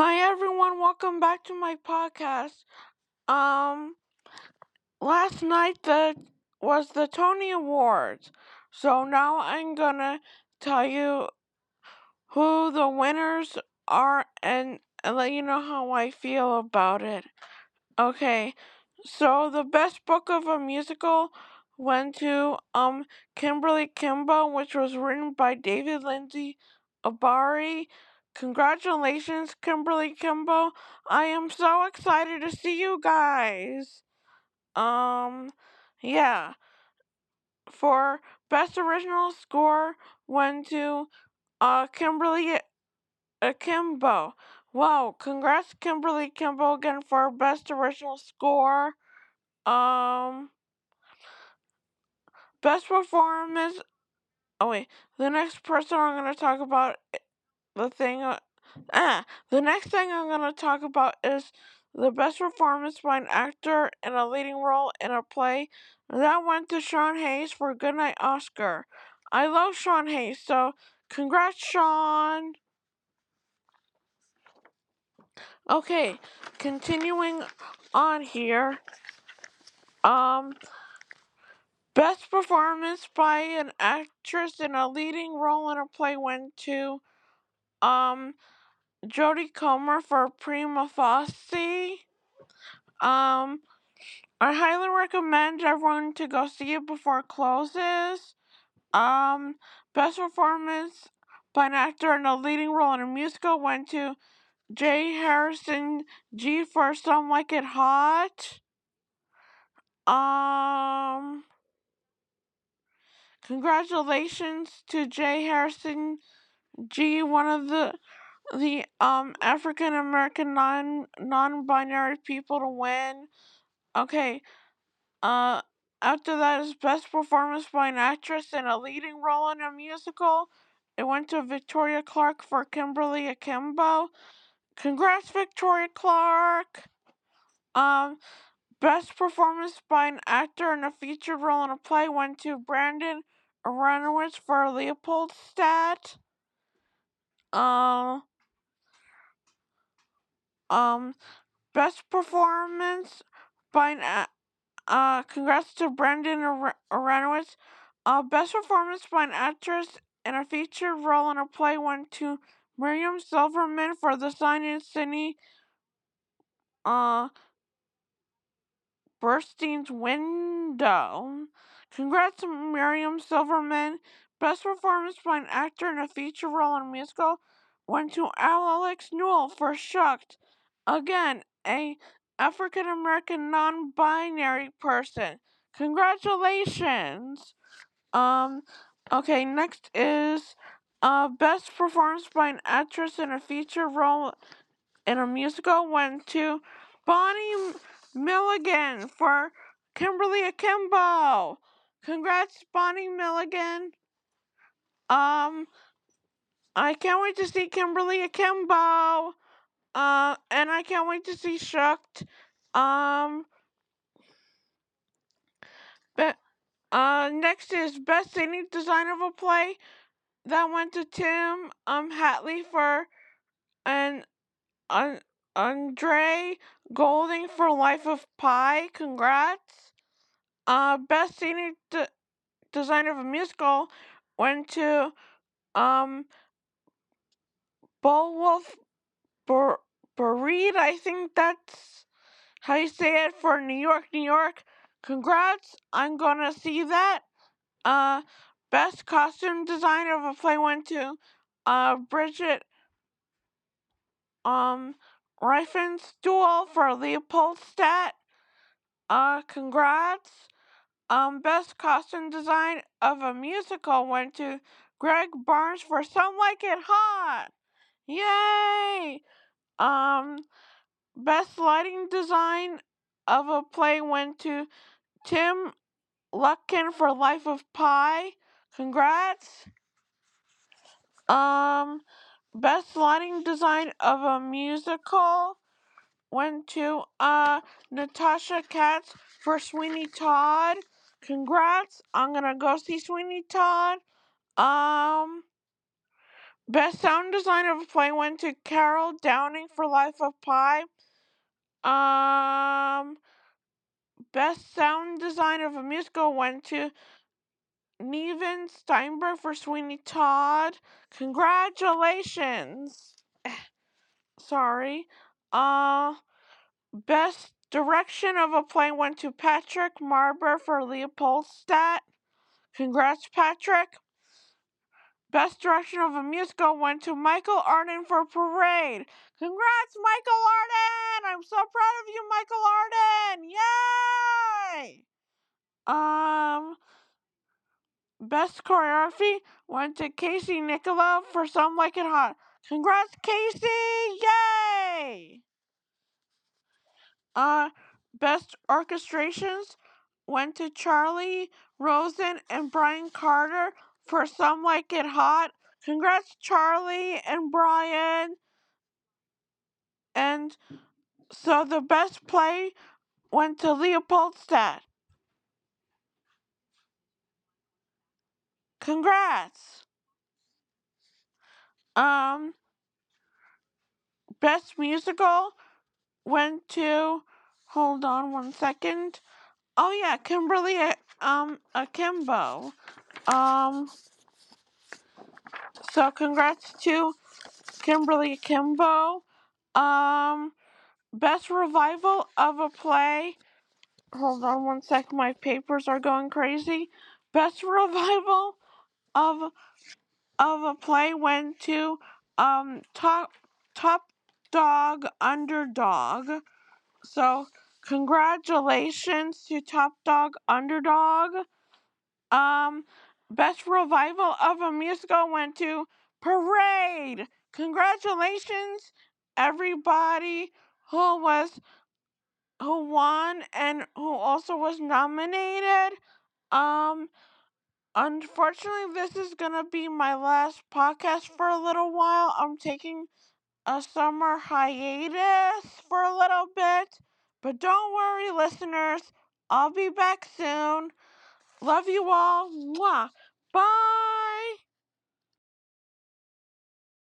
Hi everyone, welcome back to my podcast. Um last night the was the Tony Awards. So now I'm gonna tell you who the winners are and, and let you know how I feel about it. Okay. So the best book of a musical went to um Kimberly Akimbo, which was written by David Lindsay Abari. Congratulations, Kimberly Akimbo. I am so excited to see you guys. Um yeah. For best original score went to uh Kimberly uh, Kimbo. Wow, congrats Kimberly Akimbo again for best original score. Um Best performance. Oh wait, the next person I'm gonna talk about, the thing. Uh, ah, the next thing I'm gonna talk about is the best performance by an actor in a leading role in a play. That went to Sean Hayes for Good Night, Oscar. I love Sean Hayes, so congrats, Sean. Okay, continuing on here. Um, Best performance by an actress in a leading role in a play went to um Jodie Comer for Prima Facie. Um I highly recommend everyone to go see it before it closes. Um best performance by an actor in a leading role in a musical went to J. Harrison Ghee for Some Like It Hot. Um Congratulations to J. Harrison Ghee, one of the the um African American non non binary people to win. Okay. Uh after that is best performance by an actress in a leading role in a musical. It went to Victoria Clark for Kimberly Akimbo. Congrats, Victoria Clark. Um Best performance by an actor in a featured role in a play went to Brandon Uranowitz for Leopoldstadt. Uh, um, best performance by an uh, congrats to Brandon Uranowitz. Uh, best performance by an actress in a featured role in a play went to Miriam Silverman for The Sign in Sidney. Uh, Brustein's Window. Congrats to Miriam Silverman. Best performance by an actor in a feature role in a musical went to Alex Newell for Shucked. Again, a African American non-binary person. Congratulations. Um okay, next is uh best performance by an actress in a feature role in a musical went to Bonnie Milligan for Kimberly Akimbo. Congrats, Bonnie Milligan. Um, I can't wait to see Kimberly Akimbo. Uh, and I can't wait to see Shucked. Um, but, uh, next is Best Scenic Design of a Play. That went to Tim um Hatley for and uh, Andrzej Goulding for Life of Pi. Congrats. Uh, best scenic de- design of a musical went to um Beowulf Ber- Bereed. I think that's how you say it for New York, New York. Congrats. I'm gonna see that. Uh, best costume design of a play went to uh Bridget um Reiffenstuel for Leopoldstadt. Uh, congrats. Um, best costume design of a musical went to Greg Barnes for Some Like It Hot. Yay! Um, best lighting design of a play went to Tim Lutkin for Life of Pi. Congrats. Um, best lighting design of a musical went to uh Natasha Katz for Sweeney Todd. Congrats. I'm gonna go see Sweeney Todd. Um Best sound design of a play went to Carol Downing for Life of Pi. Um, best sound design of a musical went to Nevin Steinberg for Sweeney Todd. Congratulations. Sorry. Uh, best direction of a play went to Patrick Marber for Leopoldstadt. Congrats, Patrick. Best direction of a musical went to Michael Arden for Parade. Congrats, Michael Arden! I'm so proud of you, Michael Arden! Yay! Um, best choreography went to Casey Nicholaw for Some Like It Hot. Congrats, Casey! Yay! Uh, best orchestrations went to Charlie Rosen and Bryan Carter for Some Like It Hot. Congrats, Charlie and Bryan. And so the best play went to Leopoldstadt. Congrats. Um, best musical went to. Hold on one second. Oh yeah, Kimberly. Um, Akimbo. Um. So congrats to Kimberly Akimbo. Um, best revival of a play. Hold on one sec, my papers are going crazy. Best revival of of a play went to um top top dog underdog. So congratulations to top dog underdog. Um, best revival of a musical went to Parade. Congratulations, everybody who was who won and who also was nominated. Um, unfortunately, this is gonna be my last podcast for a little while. I'm taking a summer hiatus for a little bit, but don't worry, listeners. I'll be back soon. Love you all. Mwah. Bye.